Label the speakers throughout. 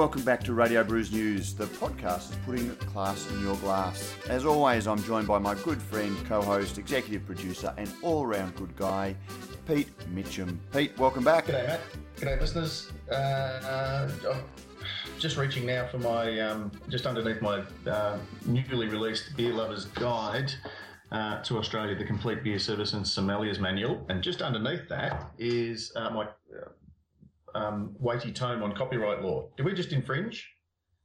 Speaker 1: welcome back to Radio Brews News, the podcast that's putting class in your glass. As always, I'm joined by my good friend, co host, executive producer, and all round good guy, Pete Mitchum. Pete, welcome back.
Speaker 2: G'day, Matt. G'day, listeners. Uh, I'm just reaching now for my, um, just underneath my uh, newly released Beer Lover's Guide uh, to Australia, the Complete Beer Service and Sommeliers Manual. And just underneath that is uh, my uh, um, weighty tome on copyright law. Did we just infringe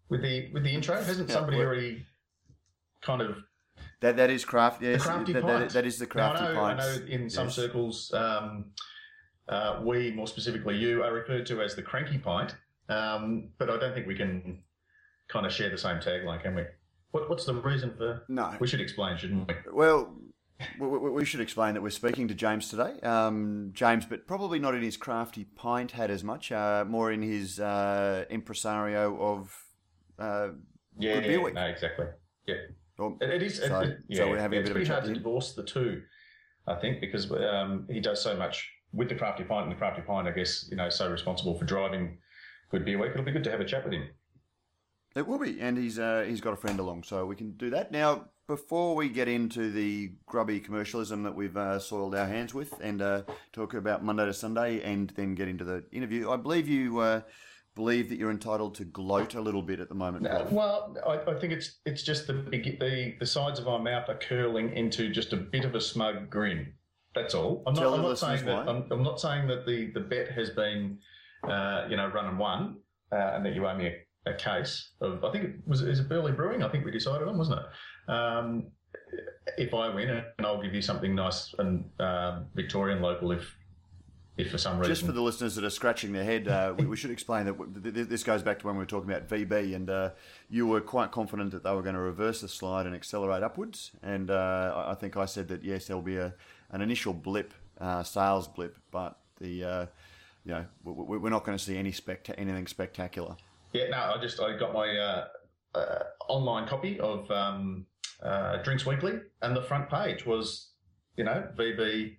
Speaker 2: with the with the intro? Hasn't somebody
Speaker 1: well-
Speaker 2: already kind of
Speaker 1: That that is craft. Yes,
Speaker 2: crafty
Speaker 1: that, that-
Speaker 2: pint.
Speaker 1: that is the
Speaker 2: Now,
Speaker 1: crafty
Speaker 2: I know,
Speaker 1: pint.
Speaker 2: I know in some
Speaker 1: Yes.
Speaker 2: circles, um, uh, we, more specifically you, are referred to as the cranky pint, um, but I don't think we can kind of share the same tagline, can we? What, what's the reason for?
Speaker 1: No.
Speaker 2: We should explain, shouldn't we?
Speaker 1: Well, we, should explain that we're speaking to James today. Um, James, but probably not in his crafty pint hat as much, uh, more in his uh, impresario of. Uh,
Speaker 2: Yeah,
Speaker 1: Good beer week.
Speaker 2: no, exactly. Yeah,
Speaker 1: or-
Speaker 2: it, it is.
Speaker 1: So-
Speaker 2: it- yeah,
Speaker 1: so we're having a
Speaker 2: it's
Speaker 1: bit of a
Speaker 2: pretty
Speaker 1: chat
Speaker 2: hard
Speaker 1: to
Speaker 2: to divorce the two, I think, because um, he does so much with the crafty pint, and the crafty pint, I guess, you know, so responsible for driving Good Beer Week. It'll be good to have a chat with him.
Speaker 1: It will be, and he's uh, he's got a friend along, so we can do that. Now, before we get into the grubby commercialism that we've uh, soiled our hands with, and uh, talk about Monday to Sunday, and then get into the interview, I believe you uh, believe that you're entitled to gloat a little bit at the moment.
Speaker 2: No, well, I, I think it's it's just the, the the sides of our mouth are curling into just a bit of a smug grin. That's all. I'm
Speaker 1: Tell
Speaker 2: not, I'm not saying that. I'm, I'm not saying that the, the bet has been, uh, you know, run and won, uh, and that you owe me a, a case of. I think it was is it Burleigh Brewing. I think we decided on, wasn't it? Um, if I win, and I'll give you something nice and um Victorian local. If if for some reason
Speaker 1: Just for the listeners that are scratching their head, uh, we, we should explain that th- th- this goes back to when we were talking about VB, and uh, you were quite confident that they were going to reverse the slide and accelerate upwards. And uh, I- think I said that yes, there'll be a an initial blip, uh, sales blip, but the uh, you know we're not going to see any specta- anything spectacular.
Speaker 2: Yeah, no, I just I got my uh, uh, online copy of um, uh, Drinks Weekly, and the front page was, you know, VB.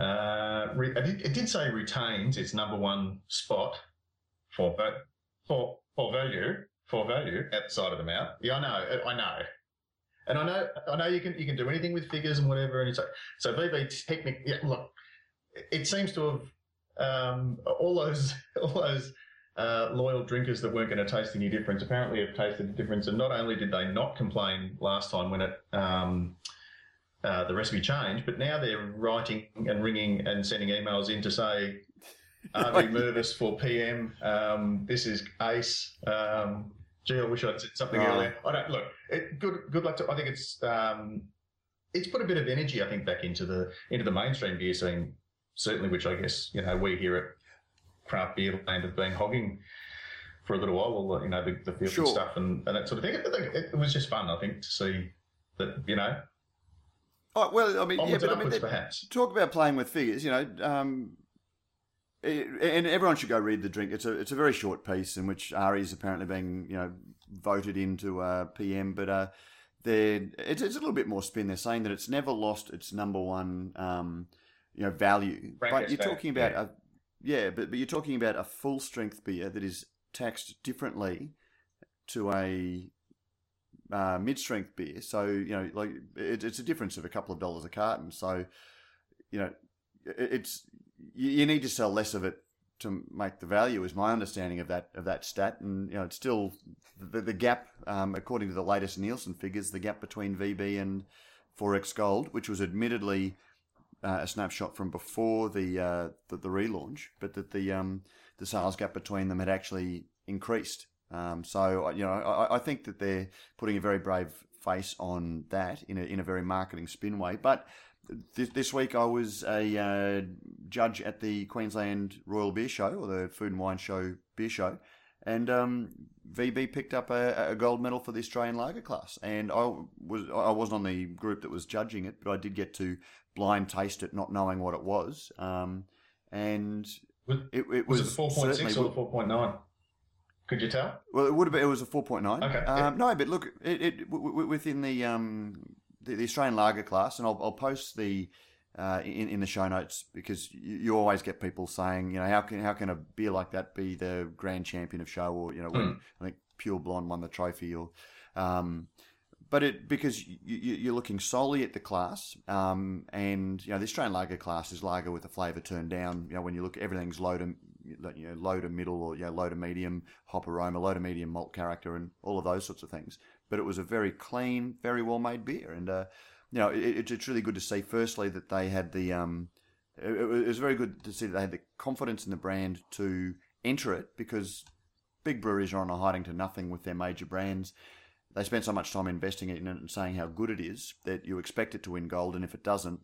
Speaker 2: Uh, re- it, did, it did say retains its number one spot for for for value for value at the side of the mouth. Yeah, I know, I know, and I know I know you can you can do anything with figures and whatever, and it's like so VB technic. Yeah, look, it seems to have um, all those all those uh, loyal drinkers that weren't going to taste any difference apparently have tasted the difference. And not only did they not complain last time when it um, uh, the recipe changed, but now they're writing and ringing and sending emails in to say, "Are we nervous for PM? Um, this is ace." Um, gee, I wish I'd said something
Speaker 1: Oh.
Speaker 2: earlier. I don't look. It, good, good luck to. I think it's um, it's put a bit of energy, I think, back into the into the mainstream beer scene, certainly, which I guess you know we here at craft beer land have been hogging for a little while. All the, you know the, the field
Speaker 1: Sure.
Speaker 2: stuff and, and that sort of thing. It, it, it was just fun, I think, to see that you know
Speaker 1: Oh well, I mean, yeah, but I mean,
Speaker 2: perhaps.
Speaker 1: talk about playing with figures. You know, um, it, and everyone should go read the drink. It's a it's a very short piece in which Ari is apparently being you know voted into uh, PM, but uh, it's, it's a little bit more spin. They're saying that it's never lost its number one um, you know value, but you're talking about a yeah, but but you're talking about a full strength beer that is taxed differently to a uh, mid-strength beer. So you know, like it, it's a difference of a couple of dollars a carton. So you know, it, it's you, you need to sell less of it to make the value. Is my understanding of that of that stat, and you know, it's still the, the gap um, according to the latest Nielsen figures, the gap between VB and XXXX Gold, which was admittedly uh, a snapshot from before the, uh, the the relaunch, but that the um, the sales gap between them had actually increased. Um, so you know, I, I think that they're putting a very brave face on that in a in a very marketing spin way. But this, this week I was a uh, judge at the Queensland Royal Beer Show or the Food and Wine Show Beer Show, and um, VB picked up a, a gold medal for the Australian Lager class. And I was I wasn't on the group that was judging it, but I did get to blind taste it, not knowing what it was. Um, and
Speaker 2: Was,
Speaker 1: it, it
Speaker 2: was,
Speaker 1: was,
Speaker 2: it four point six or the four point nine? Could you tell?
Speaker 1: well, it would have been. It was a four point nine.
Speaker 2: Okay,
Speaker 1: Um,
Speaker 2: yeah.
Speaker 1: No, but look, it, it w- w- within the um the, the Australian Lager class, and I'll, I'll post the uh, in, in the show notes because you, you, always get people saying, you know, how can how can a beer like that be the grand champion of show or you know, when, mm. I think Pure Blonde won the trophy or. Um, but it because you, are looking solely at the class, um, and you know the Australian lager class is lager with a flavour turned down. You know when you look, everything's low to you know low to middle or you know, low to medium hop aroma, low to medium malt character, and all of those sorts of things. But it was a very clean, very well made beer, and uh, you know, it, it's really good to see. Firstly, that they had the um, it, it, was very good to see that they had the confidence in the brand to enter it because big breweries are on a hiding to nothing with their major brands. They spend so much time investing in it and saying how good it is that you expect it to win gold, and if it doesn't,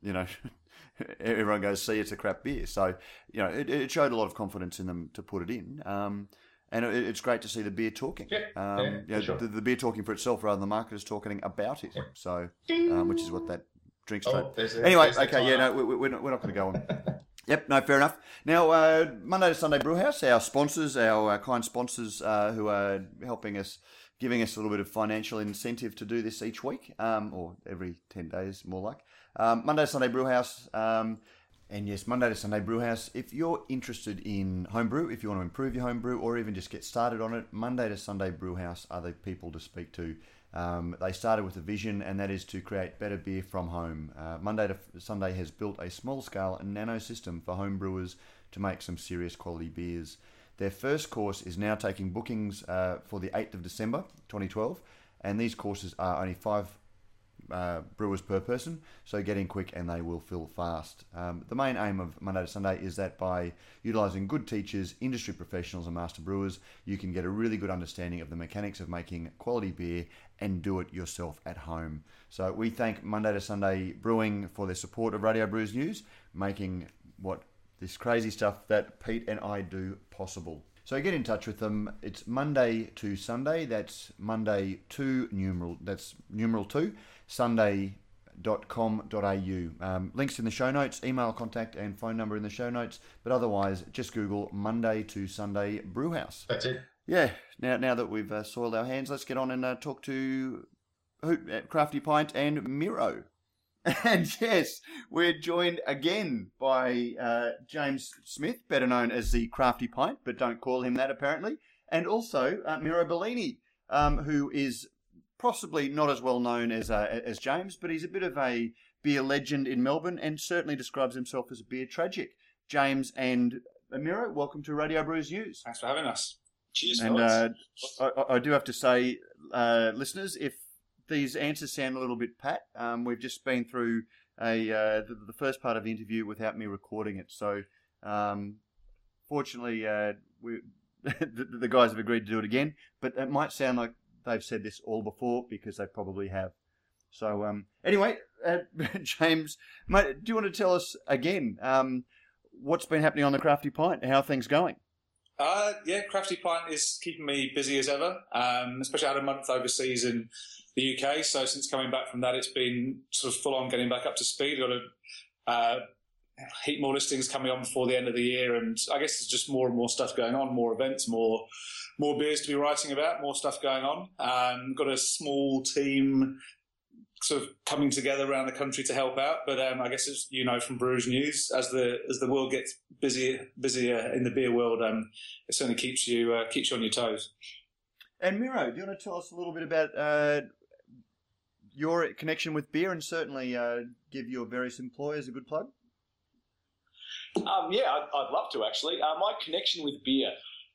Speaker 1: you know, everyone goes, "See, it's a crap beer." So, you know, it, it showed a lot of confidence in them to put it in. Um, and it, it's great to see the beer talking.
Speaker 2: Yeah, um, yeah, sure.
Speaker 1: the, the, beer talking for itself rather than the marketers talking about it. Yeah. So, um, which is what that drinks. Oh, there's anyway, there's okay, yeah, no, we, we're not, we're not going to go on. Yep, no, fair enough. Now, uh, Monday to Sunday Brewhaus, our sponsors, our uh, kind sponsors uh, who are helping us, giving us a little bit of financial incentive to do this each week, um, or every 10 days, more like. Um, Monday to Sunday Brewhaus, um, and yes, Monday to Sunday Brewhaus. If you're interested in homebrew, if you want to improve your homebrew, or even just get started on it, Monday to Sunday Brewhaus are the people to speak to. Um, they started with a vision, and that is to create better beer from home. Uh, Monday to Sunday has built a small scale nano system for home brewers to make some serious quality beers. Their first course is now taking bookings uh, for the 8th of December 2012, and these courses are only five uh, brewers per person, so get in quick and they will fill fast. Um, the main aim of Monday to Sunday is that by utilising good teachers, industry professionals, and master brewers, you can get a really good understanding of the mechanics of making quality beer and do it yourself at home. So we thank Monday to Sunday Brewing for their support of Radio Brews News, making what this crazy stuff that Pete and I do possible. So get in touch with them. It's Monday to Sunday. That's Monday to numeral. That's numeral two sunday.com.au. Um, links in the show notes, email contact, and phone number in the show notes. But otherwise, just Google Monday to Sunday Brewhaus.
Speaker 2: That's it.
Speaker 1: Yeah. Now, now that we've uh, soiled our hands, let's get on and uh, talk to uh, Crafty Pint and Miro. And yes, we're joined again by uh, James Smith, better known as the Crafty Pint, but don't call him that apparently, and also uh, Miro Bellini, um, who is possibly not as well known as uh, as James, but he's a bit of a beer legend in Melbourne and certainly describes himself as a beer tragic. James and Amiro, welcome to Radio Brews News.
Speaker 3: Thanks for having us.
Speaker 2: Cheers,
Speaker 1: and uh, I, I, do have to say, uh, listeners, if these answers sound a little bit pat, um, we've just been through a uh, the, the, first part of the interview without me recording it. So, um, fortunately, uh, we the, the, guys have agreed to do it again. But it might sound like they've said this all before because they probably have. So um, anyway, uh, James, mate, do you want to tell us again um, what's been happening on the Crafty Pint? How are things going?
Speaker 3: Uh, yeah, Crafty Pint is keeping me busy as ever, um, especially had a month overseas in the UK. So since coming back from that, it's been sort of full on getting back up to speed. Got a uh, heap more listings coming on before the end of the year, and I guess there's just more and more stuff going on, more events, more more beers to be writing about, more stuff going on. Um, got a small team sort of coming together around the country to help out. But um, I guess as you know from Brews News, as the as the world gets busier busier in the beer world, um, it certainly keeps you uh, keeps you on your toes.
Speaker 1: And Miro, do you want to tell us a little bit about uh, your connection with beer, and certainly uh, give your various employers a good plug?
Speaker 4: Um, yeah, I'd, I'd, love to actually. Uh, my connection with beer.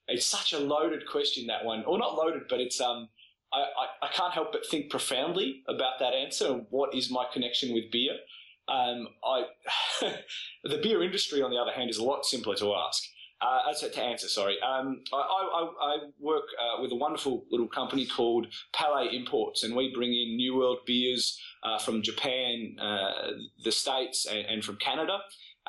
Speaker 4: It's such a loaded question that one, or not loaded, but it's um, I, I, I can't help but think profoundly about that answer. What is my connection with beer? Um, I the beer industry, on the other hand, is a lot simpler to ask. Uh, to answer, sorry. Um, I, I, I, work uh, with a wonderful little company called Palais Imports, and we bring in New World beers uh, from Japan, uh, the States, and, and, from Canada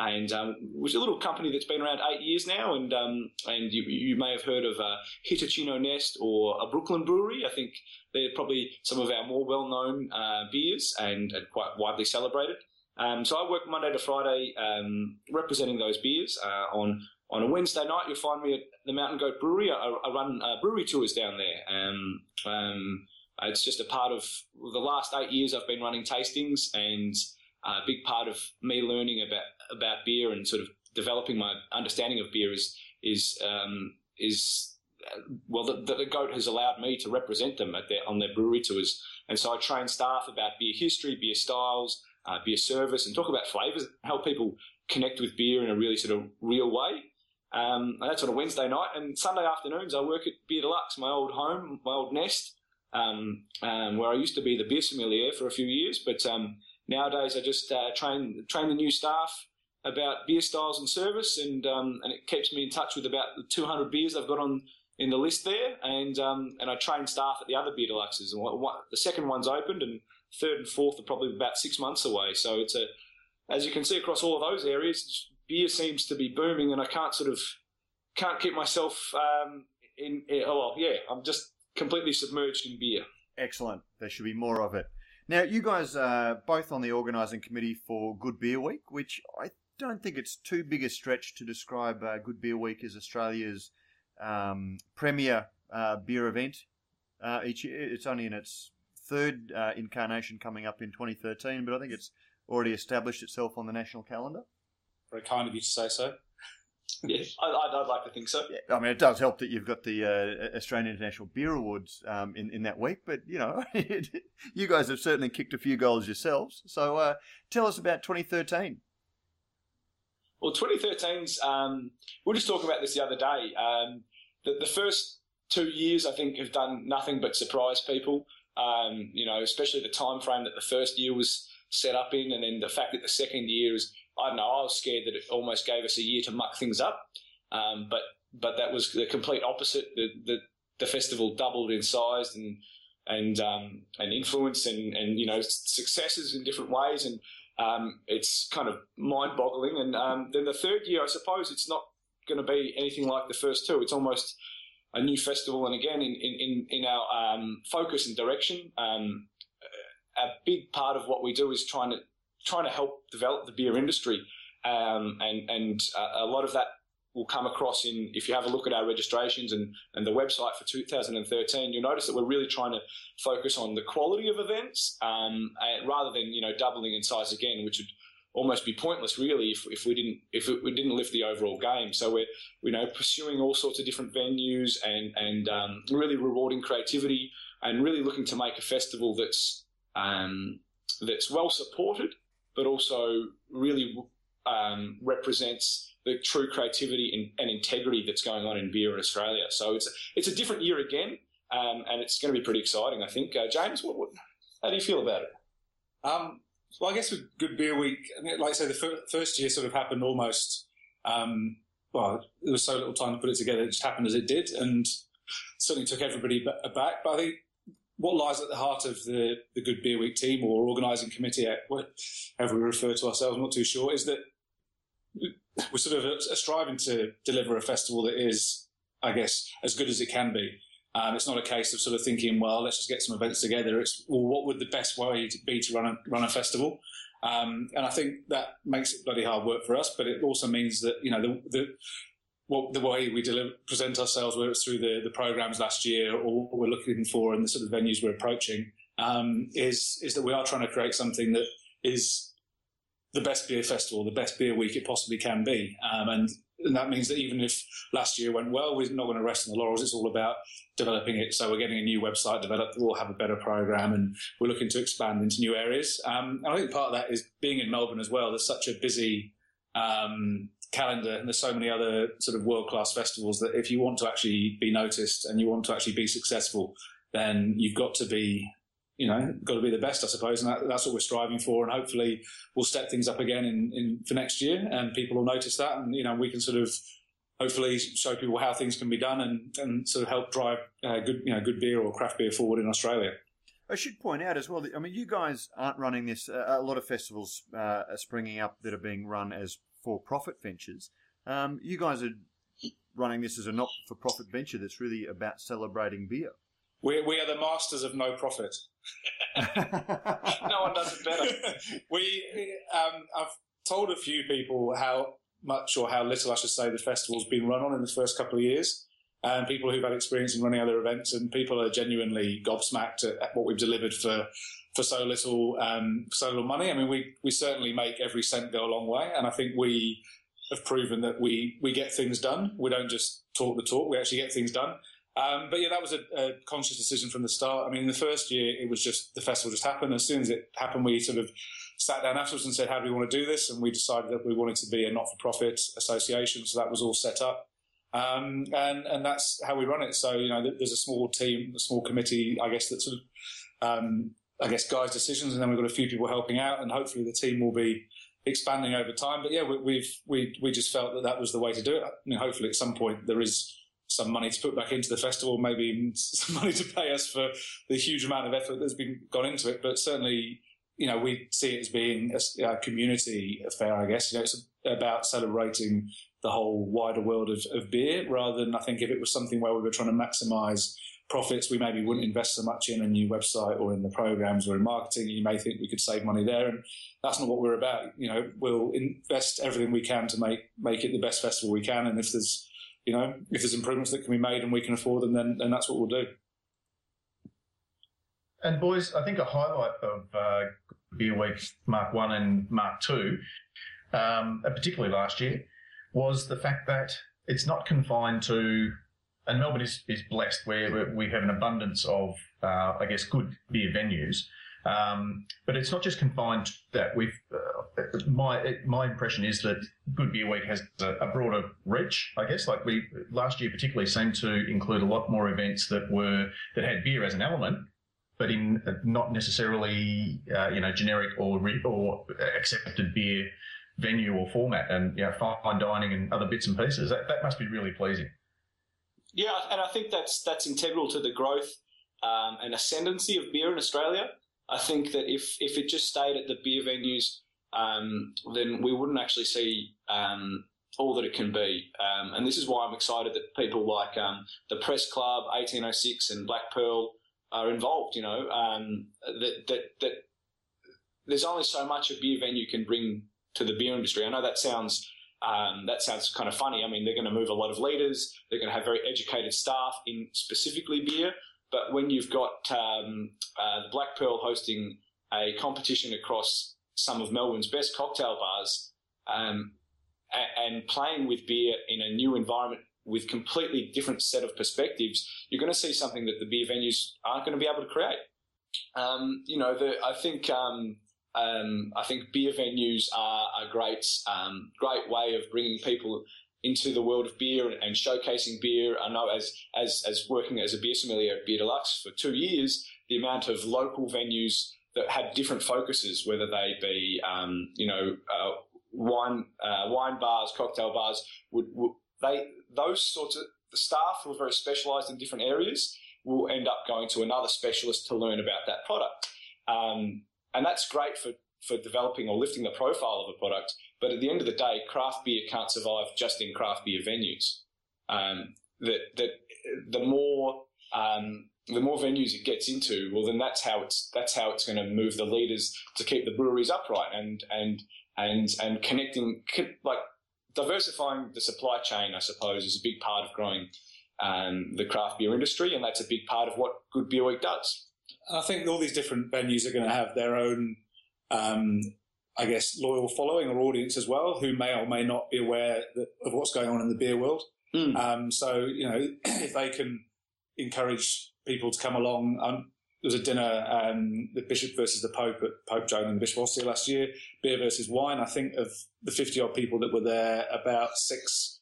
Speaker 4: and um, was a little company that's been around eight years now, and um, and you, you, may have heard of uh, Hitachino Nest or a Brooklyn Brewery. I think they're probably some of our more well-known uh, beers and, and, quite widely celebrated. Um, so I work Monday to Friday um, representing those beers. Uh, on on a Wednesday night, you'll find me at the Mountain Goat Brewery. I, I run uh, brewery tours down there. Um, um, it's just a part of the last eight years I've been running tastings and a big part of me learning about about beer and sort of developing my understanding of beer is is um, is well, the, the, goat has allowed me to represent them at their, on their brewery tours, and so I train staff about beer history, beer styles, uh, beer service, and talk about flavors, help people connect with beer in a really sort of real way. Um, and that's on a Wednesday night, and Sunday afternoons I work at Beer Deluxe, my old home, my old nest, um, um, where I used to be the beer sommelier for a few years, but um, nowadays I just uh, train train the new staff about beer styles and service, and um, and it keeps me in touch with about the 200 beers I've got on in the list there, and um, and I train staff at the other beer deluxes, and the second one's opened, and third and fourth are probably about six months away. So it's a, as you can see across all of those areas, beer seems to be booming, and I can't sort of can't keep myself um, in. Oh well, yeah, I'm just completely submerged in beer.
Speaker 1: Excellent. There should be more of it. Now, you guys are both on the organising committee for Good Beer Week, which I don't think it's too big a stretch to describe uh, Good Beer Week as Australia's um, premier uh, beer event uh, each year. It's only in its third uh, incarnation coming up in 2013, but I think it's already established itself on the national calendar.
Speaker 3: Very kind of you to say so.
Speaker 4: yeah, I'd, I'd, like to think so.
Speaker 1: Yeah, I mean, it does help that you've got the uh, Australian International Beer Awards um, in in that week, but you know, you guys have certainly kicked a few goals yourselves. So, uh, tell us about 2013.
Speaker 4: Well, 2013's, um, we were just talking about this the other day. Um, the, the, first two years, I think, have done nothing but surprise people. Um, you know, especially the time frame that the first year was set up in, and then the fact that the second year is, I don't know, I was scared that it almost gave us a year to muck things up. Um, but but that was the complete opposite. The, the, the festival doubled in size and and um, and influence and and you know successes in different ways and um, it's kind of mind-boggling. And um, then the third year, I suppose it's not going to be anything like the first two. It's almost a new festival, and again, in in in our um, focus and direction, um, a big part of what we do is trying to trying to help develop the beer industry, um, and and a lot of that will come across in if you have a look at our registrations and, and the website for 2013 you'll notice that we're really trying to focus on the quality of events um, rather than you know doubling in size again which would almost be pointless really if, if we didn't if we didn't lift the overall game. So we're you know pursuing all sorts of different venues and and um, really rewarding creativity and really looking to make a festival that's um, that's well supported but also really um, represents the true creativity and, integrity that's going on in beer in Australia. So it's it's a different year again, um, and it's going to be pretty exciting. I think. Uh, James, what, what, how do you feel about it?
Speaker 3: Um, well, I guess with Good Beer Week, like I say, the fir- first year sort of happened almost. Um, well, there was so little time to put it together; it just happened as it did, and certainly took everybody aback. But I think what lies at the heart of the, the Good Beer Week team or organising committee, however we refer to ourselves, I'm not too sure, is that we're sort of striving to deliver a festival that is, I guess, as good as it can be. Um, it's not a case of sort of thinking, well, let's just get some events together. It's, well, what would the best way to be to run a, run a festival? Um, and I think that makes it bloody hard work for us, but it also means that, you know, the, the, what, the way we deliver, present ourselves, whether it's through the, the programs last year or what we're looking for and the sort of venues we're approaching, um, is, is that we are trying to create something that is the best beer festival, the best beer week it possibly can be. Um, and, and that means that even if last year went well, we're not going to rest on the laurels. It's all about developing it. So we're getting a new website developed. We'll have a better program and we're looking to expand into new areas. Um, and I think part of that is being in Melbourne as well. There's such a busy, um, calendar and there's so many other sort of world class festivals that if you want to actually be noticed and you want to actually be successful, then you've got to be you know, got to be the best, I suppose, and that, that's what we're striving for. And hopefully, we'll step things up again in, in for next year, and people will notice that, and you know, we can sort of hopefully show people how things can be done, and, and sort of help drive uh, good, you know, good beer or craft beer forward in Australia.
Speaker 1: I should point out as well. That, I mean, you guys aren't running this. Uh, a lot of festivals uh, are springing up that are being run as for-profit ventures. Um, you guys are running this as a not-for-profit venture that's really about celebrating beer.
Speaker 3: We, we are the masters of no profit.
Speaker 4: no one does it better.
Speaker 3: we, um, I've told a few people how much or how little, I should say, the festival's been run on in the first couple of years. And people who've had experience in running other events, and people are genuinely gobsmacked at, at what we've delivered for for so little um, so little money. I mean, we we certainly make every cent go a long way, and I think we have proven that we we get things done. We don't just talk the talk; we actually get things done. Um, but yeah, that was a, a, conscious decision from the start. I mean, in the first year, it was just the festival just happened. As soon as it happened, we sort of sat down afterwards and said, "How do we want to do this?" And we decided that we wanted to be a not-for-profit association, so that was all set up. Um, and and that's how we run it. So you know, there's a small team, a small committee, I guess that sort of, um, I guess, guides decisions, and then we've got a few people helping out, and hopefully the team will be expanding over time. But yeah, we, have we we just felt that that was the way to do it. You know, hopefully at some point there is some money to put back into the festival, maybe some money to pay us for the huge amount of effort that's been gone into it. But certainly, you know, we see it as being a, a community affair. I guess you know, it's about celebrating the whole wider world of, of beer rather than I think if it was something where we were trying to maximise profits, we maybe wouldn't invest so much in a new website or in the programs or in marketing. You may think we could save money there, and that's not what we're about. You know, we'll invest everything we can to make make it the best festival we can, and if there's you know if there's improvements that can be made and we can afford them, then then that's what we'll do.
Speaker 2: And boys, I think a highlight of uh, Beer Week Mark One and Mark Two, um, particularly last year, was the fact that it's not confined to, and Melbourne is, is blessed where we have an abundance of, uh, I guess, good beer venues. Um, but it's not just confined to that. We've uh, my my impression is that Good Beer Week has a, a, broader reach. I guess like we last year particularly seemed to include a lot more events that were that had beer as an element, but in not necessarily uh, you know generic or or accepted beer venue or format and you know, fine dining and other bits and pieces. That, that must be really pleasing.
Speaker 4: Yeah, and I think that's that's integral to the growth um, and ascendancy of beer in Australia. I think that if if it just stayed at the beer venues, um, then we wouldn't actually see um, all that it can be. Um, and this is why I'm excited that people like um, the Press Club, 1806, and Black Pearl are involved. You know um, that that that there's only so much a beer venue can bring to the beer industry. I know that sounds um, that sounds kind of funny. I mean, they're going to move a lot of leaders. They're going to have very educated staff in specifically beer. But when you've got um, uh, the Black Pearl hosting a competition across some of Melbourne's best cocktail bars um, and, and playing with beer in a new environment with completely different set of perspectives, you're going to see something that the beer venues aren't going to be able to create. Um, you know, the, I think um, I think beer venues are a great, um, great way of bringing people into the world of beer and, and, showcasing beer. I know as, as, as working as a beer sommelier at Beer Deluxe for two years, the amount of local venues that had different focuses, whether they be, um, you know, uh, wine, uh, wine bars, cocktail bars, would, would, they, those sorts of, the staff who are very specialized in different areas will end up going to another specialist to learn about that product. Um, and that's great for, for developing or lifting the profile of a product. But at the end of the day, craft beer can't survive just in craft beer venues. Um, that, that the more, um, the more venues it gets into, well, then that's how it's, that's how it's going to move the leaders to keep the breweries upright and, and, and, and connecting, like diversifying the supply chain, I suppose, is a big part of growing um, the craft beer industry, and that's a big part of what Good Beer Week does.
Speaker 3: I think all these different venues are going to have their own, um, I guess, loyal following or audience as well, who may or may not be aware that, of what's going on in the beer world. Mm. Um, so, you know, if they can encourage people to come along, um, there was a dinner, um, the Bishop versus the Pope at Pope Joan and the Bishop Hostel last year, beer versus wine. I think of the 50 odd people that were there, about six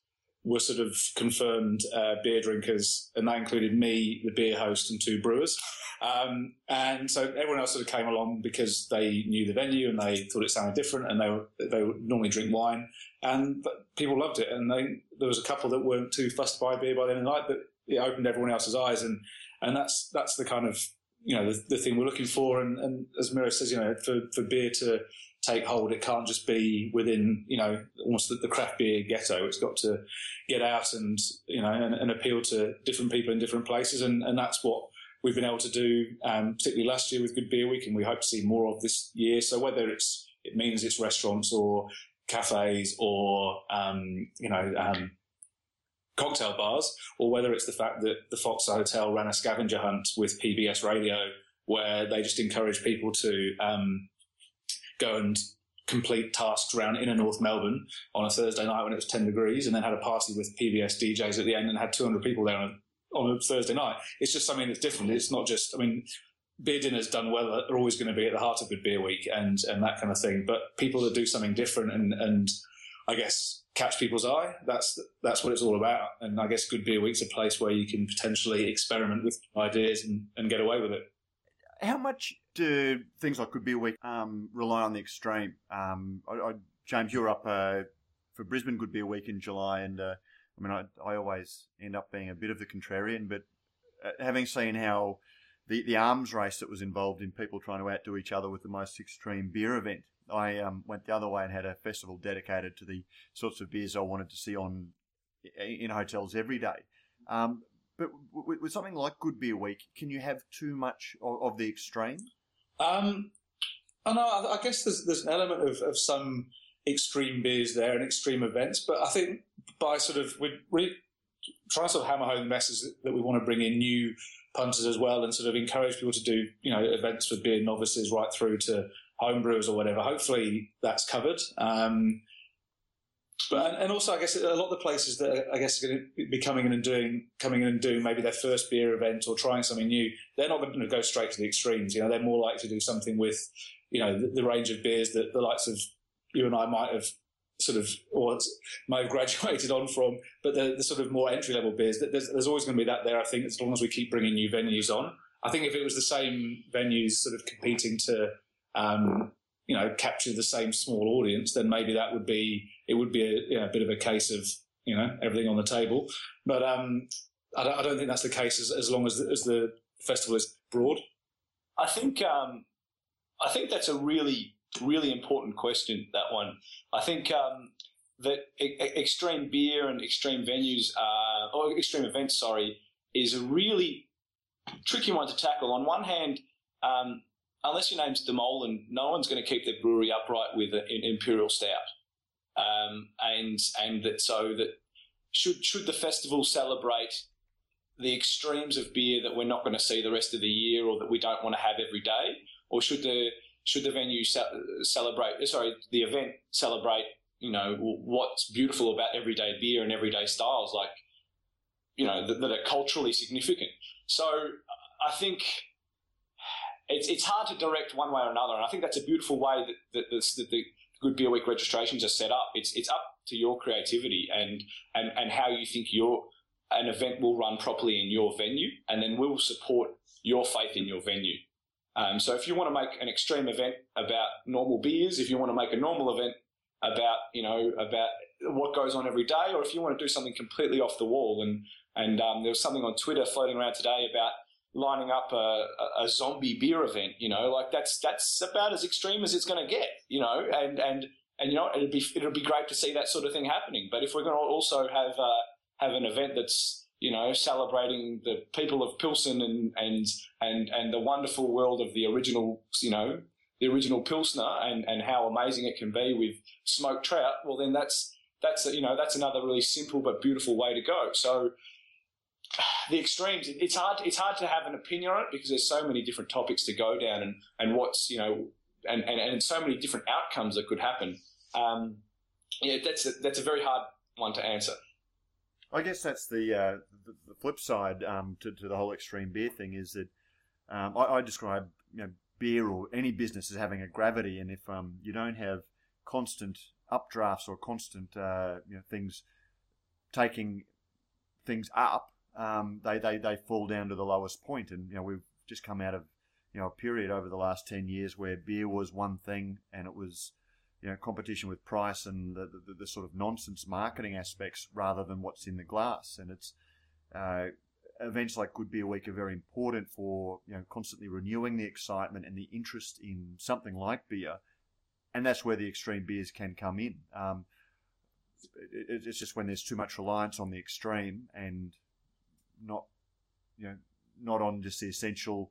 Speaker 3: were sort of confirmed uh, beer drinkers, and that included me, the beer host, and two brewers. Um, and so everyone else sort of came along because they knew the venue and they thought it sounded different, and they were, they would normally drink wine, and people loved it. And they, there was a couple that weren't too fussed by beer by the end of the night, but it opened everyone else's eyes, and and that's that's the kind of you know the, the thing we're looking for. And, and as Miro says, you know, for for beer to take hold. It can't just be within, you know, almost the, the, craft beer ghetto. It's got to get out and, you know, and, and appeal to different people in different places. And, and that's what we've been able to do, um, particularly last year with Good Beer Week, and we hope to see more of this year. So whether it's, it means it's restaurants or cafes or, um, you know, um, cocktail bars, or whether it's the fact that the Fox Hotel ran a scavenger hunt with PBS Radio where they just encourage people to um, go and complete tasks around inner North Melbourne on a Thursday night when it was 10 degrees and then had a party with PBS DJs at the end and had 200 people there on a, on a Thursday night. It's just something that's different. It's not just, I mean, beer dinners done well are always going to be at the heart of Good Beer Week and, and that kind of thing. But people that do something different and, and I guess catch people's eye, that's, that's what it's all about. And I guess Good Beer Week's a place where you can potentially experiment with ideas and, and get away with it.
Speaker 1: How much do things like Good Beer Week um, rely on the extreme? Um, I, I, James, you're up uh, for Brisbane Good Beer Week in July, and uh, I mean, I, I, always end up being a bit of the contrarian, but uh, having seen how the, the arms race that was involved in people trying to outdo each other with the most extreme beer event, I um, went the other way and had a festival dedicated to the sorts of beers I wanted to see on in hotels every day. Um, but with, with, something like Good Beer Week, can you have too much of, of the extreme?
Speaker 3: Um, I know. I guess there's there's an element of, of some extreme beers there and extreme events, but I think by sort of we really try to sort of hammer home the message that we want to bring in new punters as well and sort of encourage people to do you know events for beer novices right through to homebrewers or whatever. Hopefully that's covered. Um, but and also, I guess a lot of the places that I guess are going to be coming in and doing coming in and doing maybe their first beer event or trying something new, they're not going to go straight to the extremes. You know, they're more likely to do something with, you know, the, the range of beers that the likes of you and I might have sort of or may have graduated on from, but the, the sort of more entry level beers. There's, there's always going to be that there. I think as long as we keep bringing new venues on. I think if it was the same venues sort of competing to um, you know capture the same small audience, then maybe that would be it would be a, you know, a bit of a case of you know everything on the table. But um, I, don't, I, don't, think that's the case as, as long as the, as the festival is broad.
Speaker 4: I think um, I think that's a really really important question. That one. I think um, that extreme beer and extreme venues uh, or extreme events, sorry, is a really tricky one to tackle. On one hand, um, unless your name's De Molen, no one's going to keep their brewery upright with an imperial stout. Um, and and that so that should should the festival celebrate the extremes of beer that we're not going to see the rest of the year or that we don't want to have every day, or should the should the venue celebrate? Sorry, the event celebrate. You know what's beautiful about everyday beer and everyday styles, like you know that, that are culturally significant. So I think it's it's hard to direct one way or another, and I think that's a beautiful way that, that, that, that the Good Beer Week registrations are set up. It's it's up to your creativity and and and how you think your an event will run properly in your venue, and then we'll support your faith in your venue. Um, so if you want to make an extreme event about normal beers, if you want to make a normal event about you know about what goes on every day, or if you want to do something completely off the wall, and and um, there was something on Twitter floating around today about lining up a, a, zombie beer event. You know, like that's that's about as extreme as it's going to get. You know, and and and you know it'd be it'd be great to see that sort of thing happening. But if we're going to also have uh, have an event that's you know celebrating the people of Pilsen and and and and the wonderful world of the original you know the original Pilsner and and how amazing it can be with smoked trout, well then that's that's you know that's another really simple but beautiful way to go. So the extremes. It's hard. It's hard to have an opinion on it because there's so many different topics to go down, and and what's you know, and and, and so many different outcomes that could happen. Um, yeah, that's a, that's a very hard one to answer.
Speaker 1: I guess that's the uh, the, the, flip side um, to, to the whole extreme beer thing is that um, I, I, describe you know beer or any business as having a gravity, and if um, you don't have constant updrafts or constant uh, you know things taking things up, um, they, they, they fall down to the lowest point. And, you know, we've just come out of, you know, a period over the last 10 years where beer was one thing and it was, you know, competition with price and the, the, the sort of nonsense marketing aspects rather than what's in the glass. And it's, uh, events like Good Beer Week are very important for, you know, constantly renewing the excitement and the interest in something like beer. And that's where the extreme beers can come in. Um, it's just when there's too much reliance on the extreme and not you know not on just the essential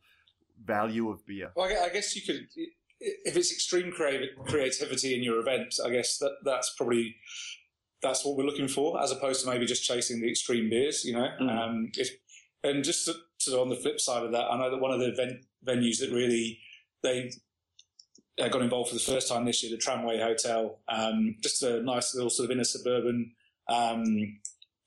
Speaker 1: value of beer.
Speaker 3: Well, I guess you could, if it's extreme creativity in your event, I guess that that's probably that's what we're looking for, as opposed to maybe just chasing the extreme beers. You know, mm. um, if, and just to, to, on the flip side of that, I know that one of the event venues that really they uh, got involved for the first time this year. The Tramway Hotel, um, just a nice little sort of inner suburban um,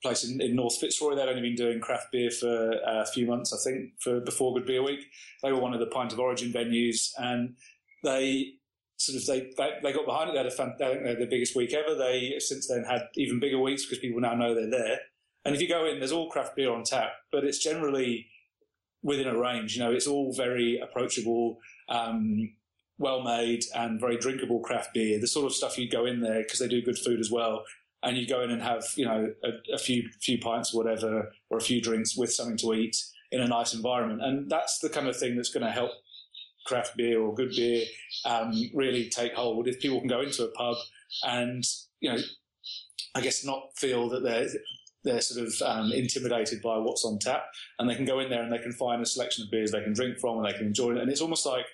Speaker 3: place in, in, North Fitzroy. They'd only been doing craft beer for a few months, I think, for before Good Beer Week. They were one of the Pint of Origin venues, and they sort of they, they, they got behind it. They had a fan, they had the biggest week ever. They since then had even bigger weeks because people now know they're there. And if you go in, there's all craft beer on tap, but it's generally within a range. You know, it's all very approachable, um, well made, and very drinkable craft beer. The sort of stuff you go in there because they do good food as well. And you go in and have, you know, a, a few few pints or whatever, or a few drinks with something to eat in a nice environment. And that's the kind of thing that's going to help craft beer or good beer um, really take hold. If people can go into a pub and you know, I guess not feel that they're they're sort of um, intimidated by what's on tap, and they can go in there and they can find a selection of beers they can drink from and they can enjoy it. And it's almost like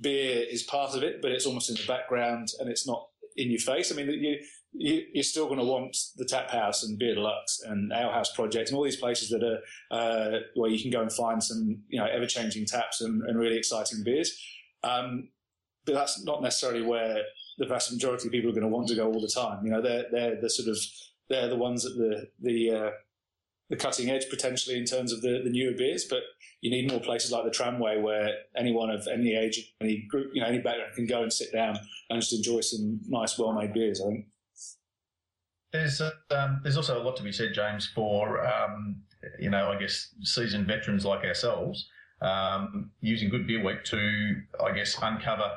Speaker 3: beer is part of it, but it's almost in the background and it's not in your face. I mean, that you, you, are still going to want the Tap House and Beer Deluxe and Ale House Project and all these places that are uh, where you can go and find some you know ever changing taps and, and, really exciting beers. Um, but that's not necessarily where the vast majority of people are going to want to go all the time. You know, they're they're the sort of they're the ones at the the uh, the cutting edge potentially in terms of the, the newer beers, but you need more places like the tramway where anyone of any age, any group, you know, any background can go and sit down and just enjoy some nice, well-made beers. I think.
Speaker 2: There's um, there's also a lot to be said, James, for um, you know I guess seasoned veterans like ourselves um, using Good Beer Week to I guess uncover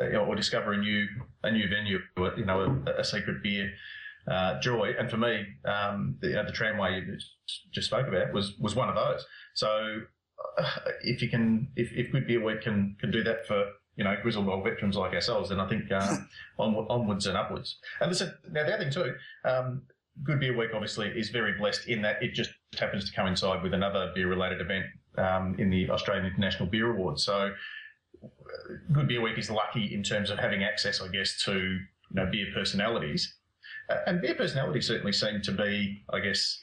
Speaker 2: uh, or discover a new a new venue, you know, a, a secret beer uh, joy. And for me, um, the, you know, the tramway you just spoke about was was one of those. So uh, if you can, if, if Good Beer Week can can do that for you know, grizzled old veterans like ourselves, then I think uh, on, onwards and upwards. And listen, now the other thing too, um, Good Beer Week obviously is very blessed in that it just happens to coincide with another beer related event um, in the Australian International Beer Awards. So Good Beer Week is lucky in terms of having access, I guess, to you know beer personalities. And beer personalities certainly seem to be, I guess,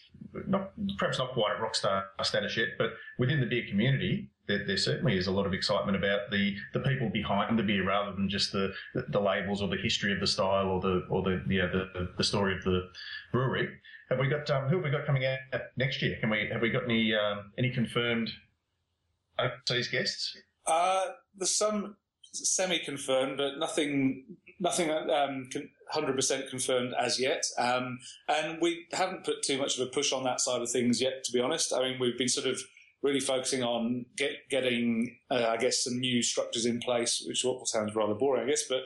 Speaker 2: not perhaps not quite at rockstar status yet, but within the beer community, there, there, certainly is a lot of excitement about the, the people behind the beer rather than just the, the, labels or the history of the style or the or the yeah, the, the story of the brewery. Have we got um, who have we got coming out next year? Can we have we got any um, any confirmed overseas guests?
Speaker 3: Uh, there's some semi-confirmed, but nothing nothing um, 100% confirmed as yet. Um, and we haven't put too much of a push on that side of things yet, to be honest. I mean, we've been sort of really focusing on get, getting, uh, I guess, some new structures in place, which sounds rather boring, I guess, but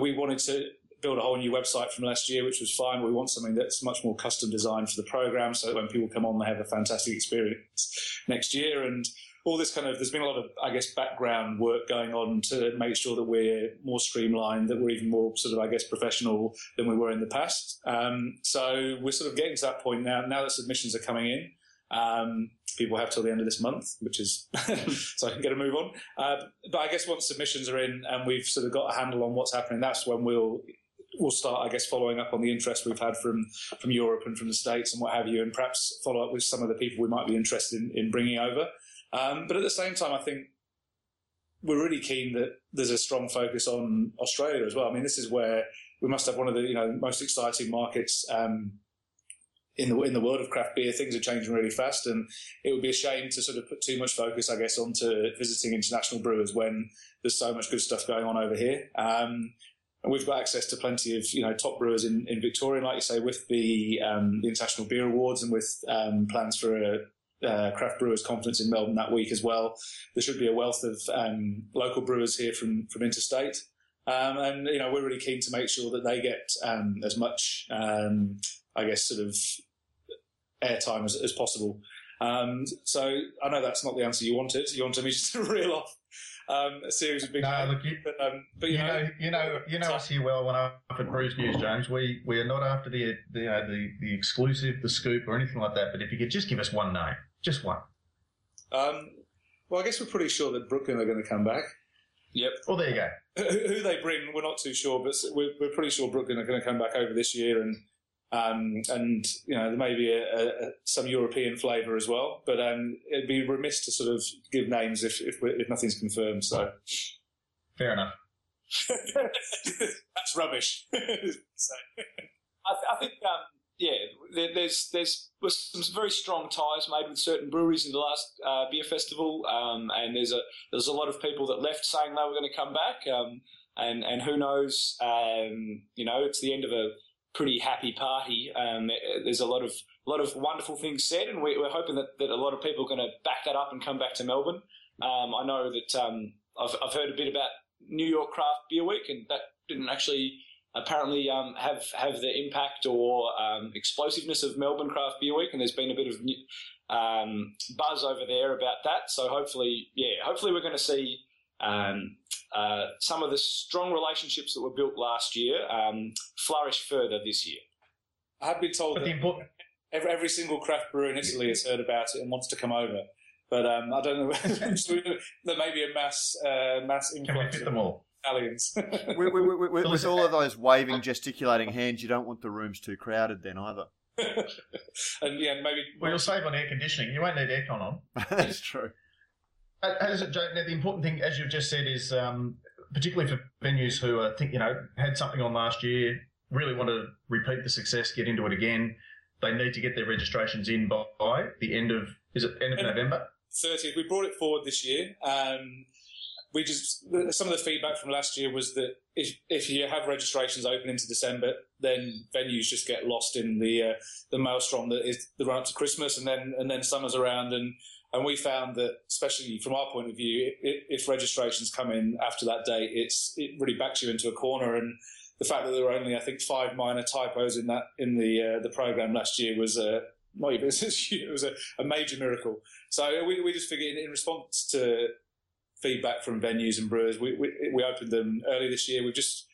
Speaker 3: we wanted to build a whole new website from last year, which was fine. We want something that's much more custom designed for the program so that when people come on, they have a fantastic experience next year. And all this kind of, there's been a lot of, I guess, background work going on to make sure that we're more streamlined, that we're even more sort of, I guess, professional than we were in the past. Um, so we're sort of getting to that point now, now that submissions are coming in. Um, people have till the end of this month, which is so I can get a move on. Uh, but I guess once submissions are in and we've sort of got a handle on what's happening, that's when we'll we'll start, I guess, following up on the interest we've had from from Europe and from the States and what have you, and perhaps follow up with some of the people we might be interested in, in bringing over. Um, but at the same time, I think we're really keen that there's a strong focus on Australia as well. I mean, this is where we must have one of the you know most exciting markets um, in the in the world of craft beer. Things are changing really fast, and it would be a shame to sort of put too much focus, I guess, onto visiting international brewers when there's so much good stuff going on over here. Um, and we've got access to plenty of you know top brewers in, in Victoria, like you say, with the, um, the International Beer Awards and with um, plans for a uh, craft brewers conference in Melbourne that week as well. There should be a wealth of um, local brewers here from from interstate. Um, and you know we're really keen to make sure that they get um, as much, um, I guess, sort of airtime as, as possible. Um, so I know that's not the answer you wanted. You wanted me just to reel off um, a series of big.
Speaker 2: No, look, you, but, um, but you, you know, know, you know, you know us here well. When I'm up at Brews News, James, we we are not after the the, you know, the the exclusive, the scoop, or anything like that. But if you could just give us one name, just one.
Speaker 3: Um, well, I guess we're pretty sure that Brooklyn are going to come back.
Speaker 4: Yep.
Speaker 2: Well, there you go.
Speaker 3: Who, who they bring, we're not too sure, but we're, we're pretty sure Brooklyn are going to come back over this year and Um, and you know there may be a, a, some European flavour as well, but um, it'd be remiss to sort of give names if if, if nothing's confirmed. So
Speaker 2: fair enough.
Speaker 3: That's rubbish.
Speaker 4: so. I, th- I, think um, yeah, there, there's there's was some very strong ties made with certain breweries in the last uh, beer festival, um, and there's a there's a lot of people that left saying they were going to come back, um, and and who knows, um, you know, it's the end of a pretty happy party. Um, there's a lot of a lot of wonderful things said, and we, are hoping that, that a lot of people are going to back that up and come back to Melbourne. Um, I know that um, I've, I've heard a bit about New York Craft Beer Week, and that didn't actually apparently um, have have the impact or um, explosiveness of Melbourne Craft Beer Week, and there's been a bit of um, buzz over there about that. So hopefully, yeah, hopefully we're going to see uh, some of the strong relationships that were built last year um, flourish further this year.
Speaker 3: I have been told but that important- every, every single craft brewer in Italy has heard about it and wants to come over. But um, I don't know. there may be a mass uh, mass influx.
Speaker 2: of we them all?
Speaker 3: Italians.
Speaker 1: with, with, with, with all of those waving, gesticulating hands, you don't want the rooms too crowded then either.
Speaker 3: and yeah, maybe.
Speaker 2: Well, you'll save on air conditioning. You won't need aircon on.
Speaker 1: That's true.
Speaker 2: As it, now, the important thing, as you've just said, is um, particularly for venues who are think you know had something on last year, really want to repeat the success, get into it again. They need to get their registrations in by the end of is it end of November?
Speaker 3: 30th. We brought it forward this year. Um, we just some of the feedback from last year was that if if you have registrations open into December, then venues just get lost in the uh, the maelstrom that is the run up to Christmas, and then and then summer's around, and and we found that especially from our point of view, it, if registrations come in after that date, it's it really backs you into a corner, and the fact that there were only I think five minor typos in that in the uh, the program last year was uh, not even it was a, a major miracle. So we, we just figured in response to feedback from venues and brewers. We, we, we opened them early this year. We've just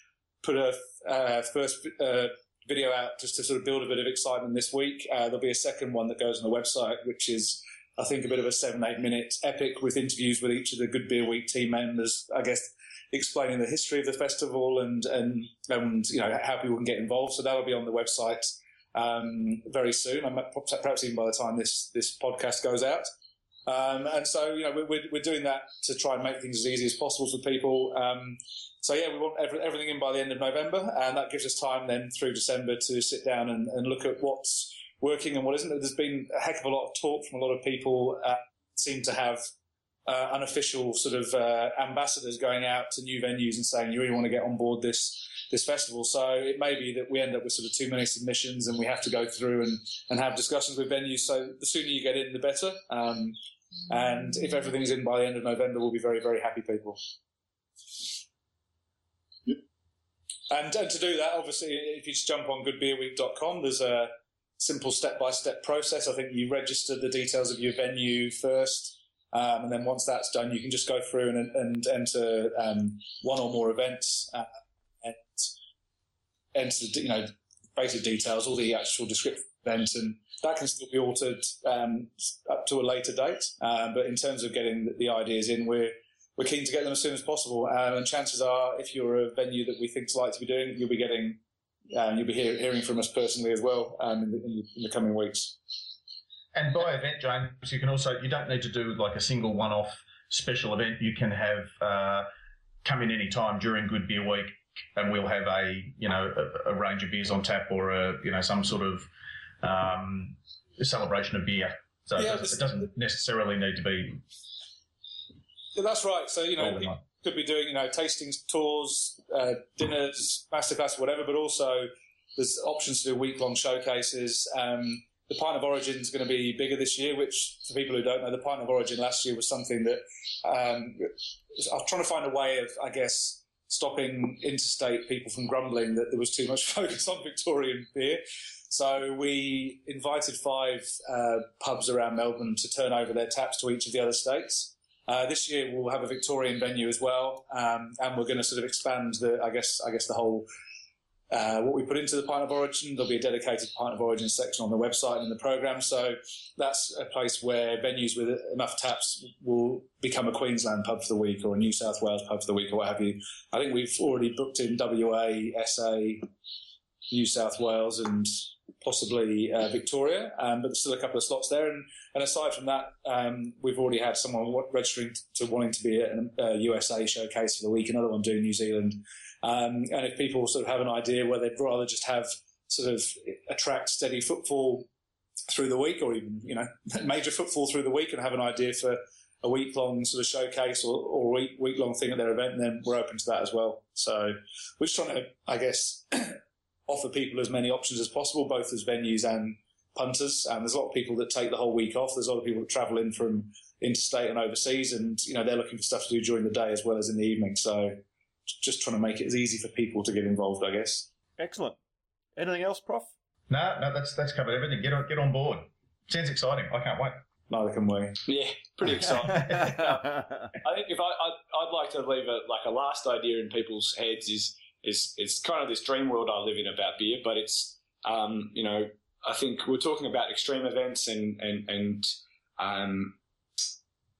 Speaker 3: put a uh, first uh, video out just to sort of build a bit of excitement this week. Uh, there'll be a second one that goes on the website, which is, I think, a bit of a seven, eight minute epic with interviews with each of the Good Beer Week team members, I guess, explaining the history of the festival and, and, and you know, how people can get involved. So that'll be on the website um, very soon. I'm perhaps even by the time this, this podcast goes out. Um, and so, you know, we're, we're doing that to try and make things as easy as possible for people. Um, so, yeah, we want every, everything in by the end of November, and that gives us time then through December to sit down and, and look at what's working and what isn't. There's been a heck of a lot of talk from a lot of people, uh, seem to have uh, unofficial sort of uh, ambassadors going out to new venues and saying, you really want to get on board this this festival. So it may be that we end up with sort of too many submissions and we have to go through and, and have discussions with venues. So the sooner you get in, the better. Um, and if everything's in by the end of November, we'll be very, very happy people. And, and to do that, obviously, if you just jump on goodbeerweek.com, there's a simple step-by-step process. I think you register the details of your venue first, um, and then once that's done, you can just go through and, and enter um, one or more events uh, and enter, you know, basic details, all the actual descriptive events, and that can still be altered um, up to a later date. Uh, but in terms of getting the, the, ideas in, we're we're keen to get them as soon as possible. Uh, and chances are, if you're a venue that we think is likely to be doing, you'll be getting um, you'll be hear, hearing from us personally as well um, in, the, in, the, in, the, coming weeks.
Speaker 2: And by event, James, you can also you don't need to do like a single one-off special event. You can have uh, come in any time during Good Beer Week, and we'll have a you know a, a range of beers on tap or a you know some sort of um, celebration of beer. So yeah, it, doesn't, necessarily need to be.
Speaker 3: Yeah, that's right. So you know, could be doing you know tasting tours, uh, dinners, masterclass, whatever. But also, there's options to do week long showcases. Um, the Pint of Origin is going to be bigger this year, which for people who don't know, the Pint of Origin last year was something that um, I was trying to find a way of, I guess, stopping interstate people from grumbling that there was too much focus on Victorian beer. So we invited five uh, pubs around Melbourne to turn over their taps to each of the other states. Uh, this year we'll have a Victorian venue as well, um, and we're going to sort of expand the, I guess, I guess the whole uh, what we put into the Pint of Origin. There'll be a dedicated Pint of Origin section on the website and in the program. So that's a place where venues with enough taps will become a Queensland pub for the week or a New South Wales pub for the week or what have you. I think we've already booked in WA, SA, New South Wales and possibly uh, Victoria, um, but there's still a couple of slots there. And, and aside from that, um, we've already had someone registering to wanting to be at a USA showcase for the week, another one doing New Zealand. Um, and if people sort of have an idea where they'd rather just have sort of attract steady footfall through the week, or even you know major footfall through the week, and have an idea for a week long sort of showcase or, or week week long thing at their event, then we're open to that as well. So we're just trying to, I guess, offer people as many options as possible, both as venues and punters. And there's a lot of people that take the whole week off. There's a lot of people that travel in from interstate and overseas, and you know they're looking for stuff to do during the day as well as in the evening. So just trying to make it as easy for people to get involved, I guess.
Speaker 1: Excellent. Anything else, Prof?
Speaker 2: No, no, that's that's covered everything. Get on, get on board. Sounds exciting. I can't wait.
Speaker 3: Neither can we.
Speaker 4: Yeah, pretty exciting. I think if I, I'd, I'd like to leave a like a last idea in people's heads is is it's kind of this dream world I live in about beer, but it's um, you know I think we're talking about extreme events and and and um,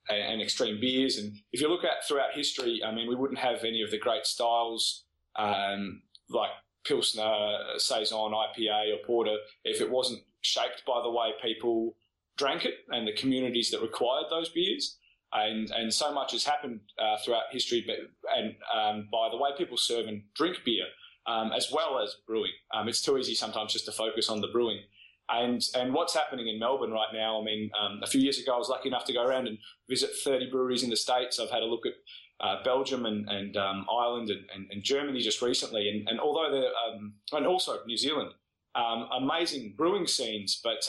Speaker 4: and, extreme beers, and if you look at throughout history, I mean, we wouldn't have any of the great styles um, like Pilsner, Saison, IPA, or Porter if it wasn't shaped by the way people drank it and the communities that required those beers. And, and so much has happened uh, throughout history, but, and um, by the way people serve and drink beer, um, as well as brewing. Um, it's too easy sometimes just to focus on the brewing. And and what's happening in Melbourne right now? I mean, um, a few years ago, I was lucky enough to go around and visit 30 breweries in the states. I've had a look at uh, Belgium and, and um, Ireland and, and, and, Germany just recently. And, and although they're, um, and also New Zealand, amazing brewing scenes, but,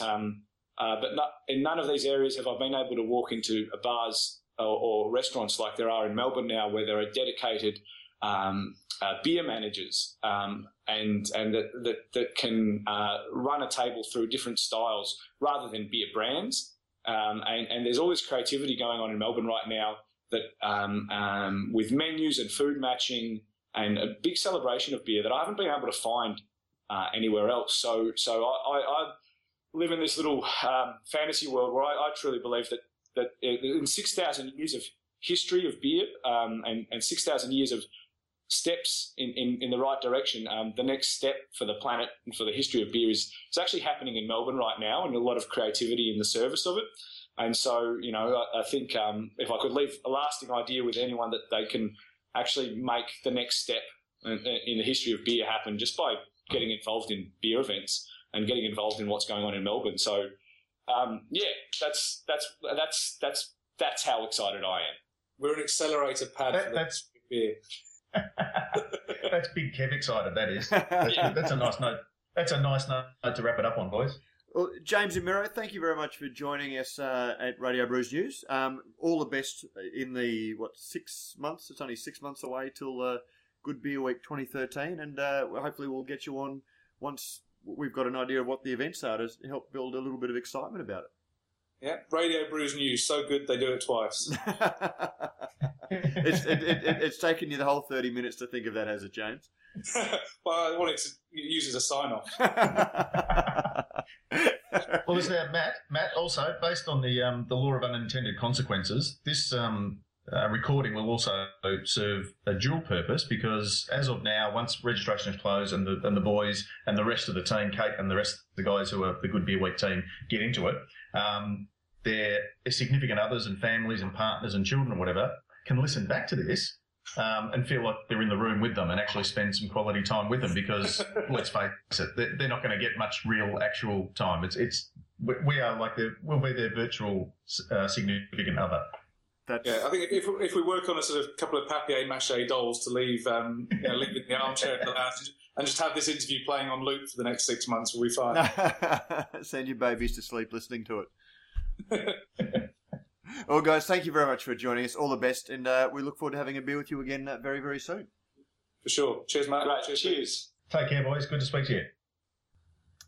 Speaker 4: uh, but not, in none of these areas have I been able to walk into bars or, or restaurants like there are in Melbourne now, where there are dedicated um, uh, beer managers um, and and that that, that can uh, run a table through different styles rather than beer brands. Um, and, and, there's all this creativity going on in Melbourne right now that um, um, with menus and food matching and a big celebration of beer that I haven't been able to find uh, anywhere else. So, so I, I, live in this little um, fantasy world where I, I, truly believe that that in six thousand years of history of beer um, and, and six thousand years of steps in, in, in the right direction, um, the next step for the planet and for the history of beer is it's actually happening in Melbourne right now, and a lot of creativity in the service of it. And so, you know, I, I think um, if I could leave a lasting idea with anyone that they can actually make the next step in, in the history of beer happen just by getting involved in beer events and getting involved in what's going on in Melbourne. So, um, yeah, that's that's that's that's that's how excited I am.
Speaker 3: We're an accelerator pad.
Speaker 2: That, that's beer. that's big Kev excited. That is. That's, yeah. that's a nice note. That's a nice note to wrap it up on, boys.
Speaker 1: Well, James and Miro, thank you very much for joining us uh, at Radio Brews News. Um, all the best in the what six months? It's only six months away till uh, Good Beer Week 2013, and uh, hopefully we'll get you on once we've got an idea of what the events are to help build a little bit of excitement about it.
Speaker 3: Yeah, Radio Brews News, so good they do it twice.
Speaker 1: it's, it, it, it's taken you the whole 30 minutes to think of that, has it, James?
Speaker 3: well, I wanted to use as a sign off.
Speaker 2: well, is there Matt? Matt, also based on the um, the law of unintended consequences, this um, uh, recording will also serve a dual purpose because as of now, once registration is closed and the and the boys and the rest of the team, Kate and the rest of the guys who are the Good Beer Week team, get into it, um, their significant others and families and partners and children or whatever can listen back to this um, and feel like they're in the room with them and actually spend some quality time with them because let's face it, they're not going to get much real actual time. It's it's we are like the we'll be their virtual uh, significant other.
Speaker 3: That's... Yeah, I think if if we work on a sort of couple of papier mâché dolls to leave, um, you know, leave in the armchair in the lounge and just have this interview playing on loop for the next six months, we'll be fine.
Speaker 1: Send your babies to sleep listening to it. well, guys, thank you very much for joining us. All the best, and uh, we look forward to having a beer with you again uh, very, very soon.
Speaker 3: For sure. Cheers, Matt.
Speaker 4: Right, cheers. cheers.
Speaker 2: Take care, boys. Good to speak to you.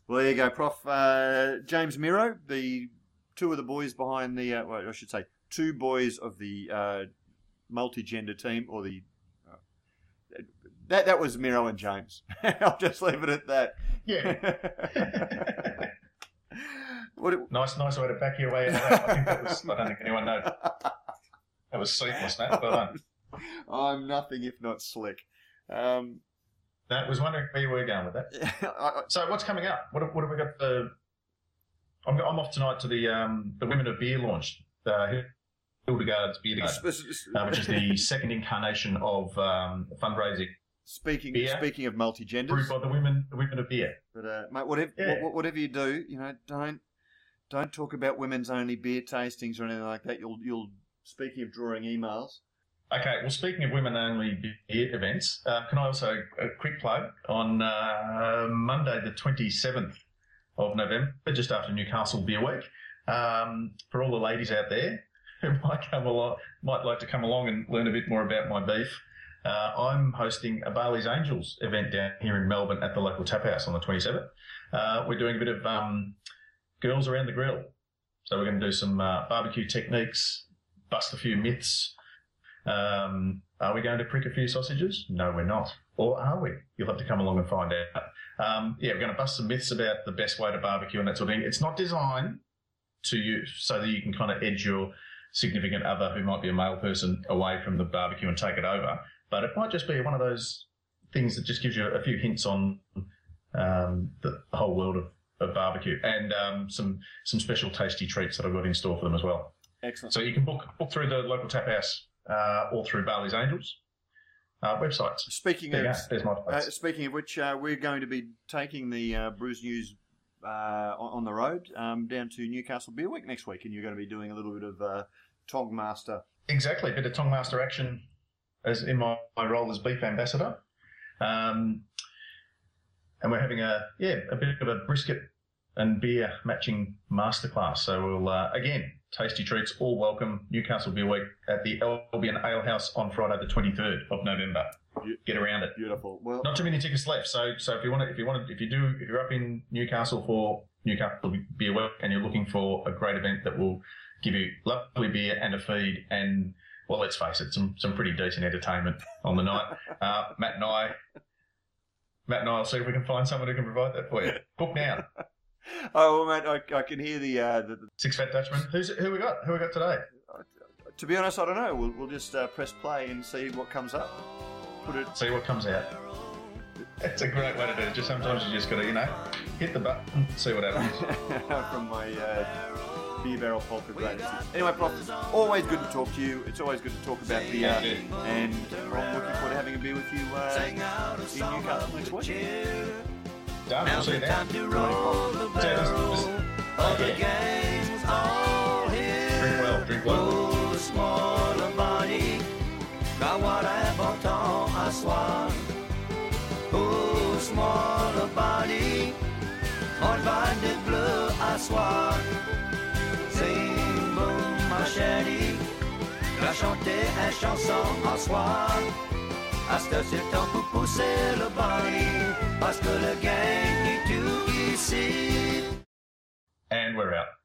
Speaker 1: Well, there you go, Prof. Uh, James Miro, the two of the boys behind the, uh, well, I should say, two boys of the uh, multi-gender team, or the uh, that that was Miro and James. I'll just leave it at that.
Speaker 2: Yeah. What it, nice, nice way to back your way into that. I think that was. I don't think anyone knows. That was sweet, wasn't it? Well done.
Speaker 1: I'm nothing if not slick. Um,
Speaker 2: that was wondering where you were going with that. So what's coming up? What, have- what have we got? The I'm, I'm off tonight to the um, the Women of Beer launch, uh, Hildegard's Beer Garden,
Speaker 1: s- s-
Speaker 2: uh, which is the second incarnation of um, fundraising
Speaker 1: speaking
Speaker 2: beer.
Speaker 1: speaking of multi
Speaker 2: brewed
Speaker 1: genders,
Speaker 2: by the women the Women of Beer.
Speaker 1: but uh, mate, whatever
Speaker 2: Yeah.
Speaker 1: wha- whatever you do, you know, don't don't talk about women's only beer tastings or anything like that. You'll you'll speaking of drawing emails.
Speaker 2: Okay, well, speaking of women-only beer events, uh, can I also a quick plug on uh, Monday, the twenty-seventh of November, just after Newcastle Beer Week, um, for all the ladies out there who might come along, might like to come along and learn a bit more about my beef. Uh, I'm hosting a Barley's Angels event down here in Melbourne at the Local Taphouse on the 27th. Uh, we're doing a bit of um, girls around the grill. So we're going to do some uh, barbecue techniques, bust a few myths, um, are we going to prick a few sausages? No, we're not. Or are we? You'll have to come along and find out. Um, yeah, we're going to bust some myths about the best way to barbecue and that sort of thing. It's not designed to you so that you can kind of edge your significant other who might be a male person away from the barbecue and take it over. But it might just be one of those things that just gives you a few hints on um, the whole world of, of barbecue and um, some some special tasty treats that I've got in store for them as well.
Speaker 1: Excellent.
Speaker 2: So you can book book through the Local Taphouse uh, or through Barley's Angels uh, websites.
Speaker 1: Speaking
Speaker 2: There
Speaker 1: of.
Speaker 2: There's my
Speaker 1: uh, speaking of which, uh, we're going to be taking the uh, Brews News uh, on, on the road um, down to Newcastle Beer Week next week, and you're going to be doing a little bit of uh, Tog Master.
Speaker 2: exactly, a bit of Tongmaster action as in my, my role as beef ambassador. Um, and we're having a yeah a bit of a brisket and beer matching masterclass. So we'll uh, again tasty treats, all welcome. Newcastle Beer Week at the Albion Ale House on Friday the 23rd of November. Get around it.
Speaker 1: Beautiful. Well,
Speaker 2: Not too many tickets left. So, so if you want to, if you want to, if you do, if you're up in Newcastle for Newcastle Beer Week and you're looking for a great event that will give you lovely beer and a feed and, well, let's face it, some some pretty decent entertainment on the night. Uh, Matt and I, Matt and I will see if we can find someone who can provide that for you. Book now.
Speaker 1: oh, well, mate, I, I can hear the, uh, the, the.
Speaker 2: Six Fat Dutchmen. Who's who we got? Who we got today?
Speaker 1: To be honest, I don't know. We'll, we'll just uh, press play and see what comes up. Put it.
Speaker 2: See what comes out. It's a great way to do it. Just sometimes you just got to, you know, hit the button, see what happens.
Speaker 1: from my uh, beer barrel polka greatest. Anyway, Prof, always good to talk to you. It's always good to talk about beer,
Speaker 2: Yeah, it is.
Speaker 1: and I'm looking forward to having a beer with you uh, in Newcastle next week.
Speaker 2: Done. We'll see you then. See you. Just, just, drink well. Drink well.
Speaker 5: Car what important à soir Oh, small body On va de bleu à soir Sing Va chanter chanson en ce c'est le temps pour pousser le body Parce que le gang est tout ici.
Speaker 2: And we're out.